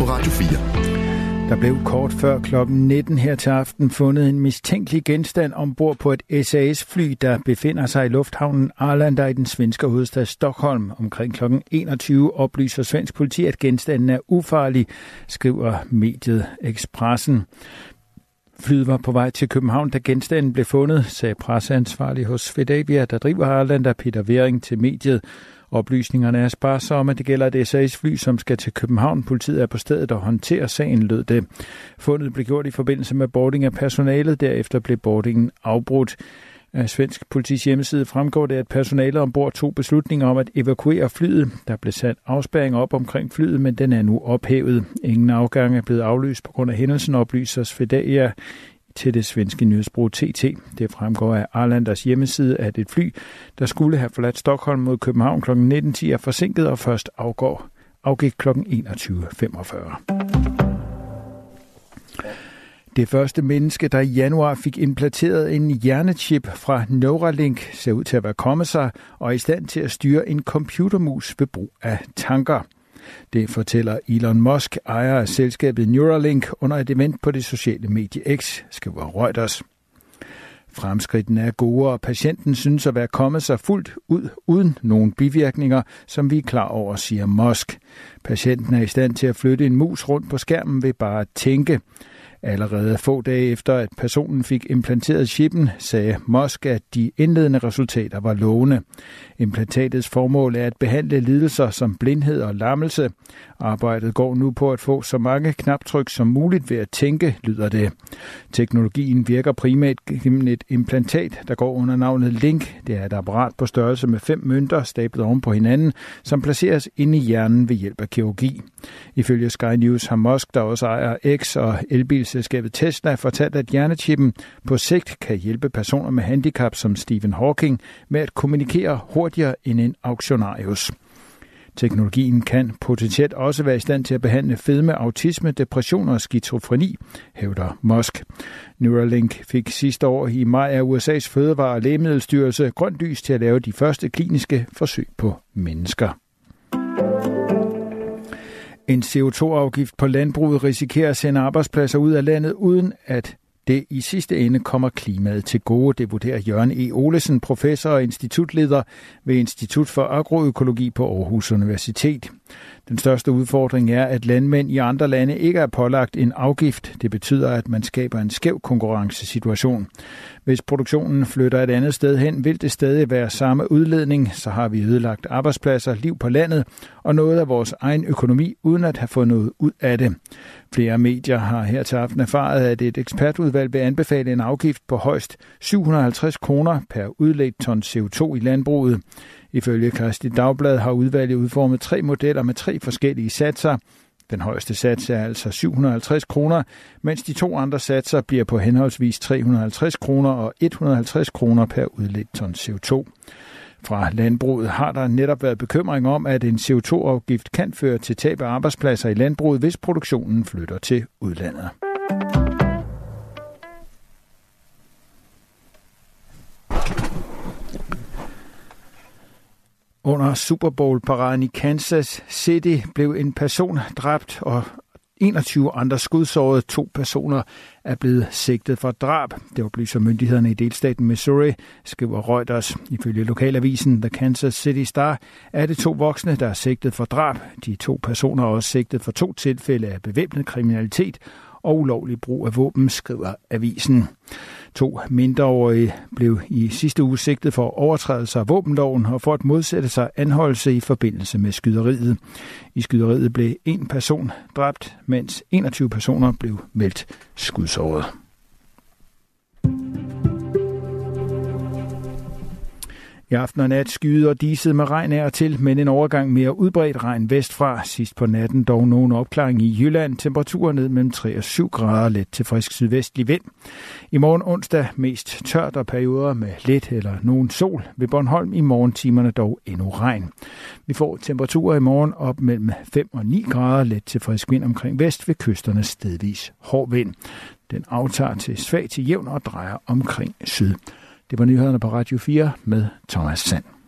på Radio 4. Der blev kort før klokken 19 her til aften fundet en mistænkelig genstand ombord på et SAS-fly, der befinder sig i lufthavnen Arlanda i den svenske hovedstad Stockholm. Omkring klokken 21 oplyser svensk politi, at genstanden er ufarlig, skriver mediet Expressen. Flyet var på vej til København, da genstanden blev fundet, sagde presseansvarlig hos Svedavia, der driver Arlanda, Peter Wering til mediet. Oplysningerne er sparsomme. Det gælder et SAS-fly, som skal til København. Politiet er på stedet og håndterer sagen, lød det. Fundet blev gjort i forbindelse med boarding af personalet. Derefter blev boardingen afbrudt. Af svensk politis hjemmeside fremgår det, at personalet ombord tog beslutninger om at evakuere flyet. Der blev sat afspæring op omkring flyet, men den er nu ophævet. Ingen afgang er blevet aflyst på grund af hændelsen, oplyser Svedea til det svenske nyhedsbrug TT. Det fremgår af Arlanders hjemmeside, at et fly, der skulle have forladt Stockholm mod København kl. 19.10, er forsinket og først afgår, afgik kl. 21.45. Det første menneske, der i januar fik implanteret en hjernechip fra Neuralink, ser ud til at være kommet sig og er i stand til at styre en computermus ved brug af tanker. Det fortæller Elon Musk, ejer af selskabet Neuralink, under et event på det sociale medie X, skriver Reuters. Fremskridtene er gode, og patienten synes at være kommet sig fuldt ud uden nogen bivirkninger, som vi er klar over, siger Musk. Patienten er i stand til at flytte en mus rundt på skærmen ved bare at tænke. Allerede få dage efter, at personen fik implanteret chippen, sagde Musk, at de indledende resultater var lovende. Implantatets formål er at behandle lidelser som blindhed og lammelse. Arbejdet går nu på at få så mange knaptryk som muligt ved at tænke, lyder det. Teknologien virker primært gennem et implantat, der går under navnet Link. Det er et apparat på størrelse med fem mønter stablet oven på hinanden, som placeres inde i hjernen ved hjælp af kirurgi. Ifølge Sky News har Musk, der også ejer X og elbilselskabet Tesla, fortalt, at hjernechippen på sigt kan hjælpe personer med handicap som Stephen Hawking med at kommunikere hurtigere end en auktionarius. Teknologien kan potentielt også være i stand til at behandle fedme, autisme, depression og skizofreni, hævder Musk. Neuralink fik sidste år i maj af USA's Fødevare- og Lægemiddelstyrelse grønt lys til at lave de første kliniske forsøg på mennesker. En CO2-afgift på landbruget risikerer at sende arbejdspladser ud af landet, uden at det i sidste ende kommer klimaet til gode. Det vurderer Jørgen E. Olesen, professor og institutleder ved Institut for Agroøkologi på Aarhus Universitet. Den største udfordring er, at landmænd i andre lande ikke er pålagt en afgift. Det betyder, at man skaber en skæv konkurrencesituation. Hvis produktionen flytter et andet sted hen, vil det stadig være samme udledning. Så har vi ødelagt arbejdspladser, liv på landet og noget af vores egen økonomi, uden at have fået noget ud af det. Flere medier har her til aften erfaret, at et ekspertudvalg vil anbefale en afgift på højst 750 kroner per udledt ton CO2 i landbruget. Ifølge Kristi Dagblad har udvalget udformet tre modeller med tre forskellige satser. Den højeste sats er altså 750 kroner, mens de to andre satser bliver på henholdsvis 350 kroner og 150 kroner per udledt ton CO2. Fra landbruget har der netop været bekymring om, at en CO2-afgift kan føre til tab af arbejdspladser i landbruget, hvis produktionen flytter til udlandet. Under Super Bowl-paraden i Kansas City blev en person dræbt, og 21 andre skudsårede. To personer er blevet sigtet for drab. Det oplyser myndighederne i delstaten Missouri, skriver Reuters. Ifølge lokalavisen The Kansas City Star er det to voksne, der er sigtet for drab. De to personer er også sigtet for to tilfælde af bevæbnet kriminalitet og ulovlig brug af våben, skriver avisen. To mindreårige blev i sidste uge sigtet for overtrædelse af våbenloven og for at modsætte sig anholdelse i forbindelse med skyderiet. I skyderiet blev en person dræbt, mens 21 personer blev meldt skudsåret. I aften og nat skyder og diset med regn af og til, men en overgang mere udbredt regn vestfra. Sidst på natten dog nogen opklaring i Jylland. Temperaturen ned mellem 3 og 7 grader, let til frisk sydvestlig vind. I morgen onsdag mest tørt og perioder med lidt eller nogen sol. Ved Bornholm i morgentimerne dog endnu regn. Vi får temperaturer i morgen op mellem 5 og 9 grader, let til frisk vind omkring vest ved kysterne stedvis hård vind. Den aftager til svag til jævn og drejer omkring syd. Det var nyhederne på Radio 4 med Thomas Sand.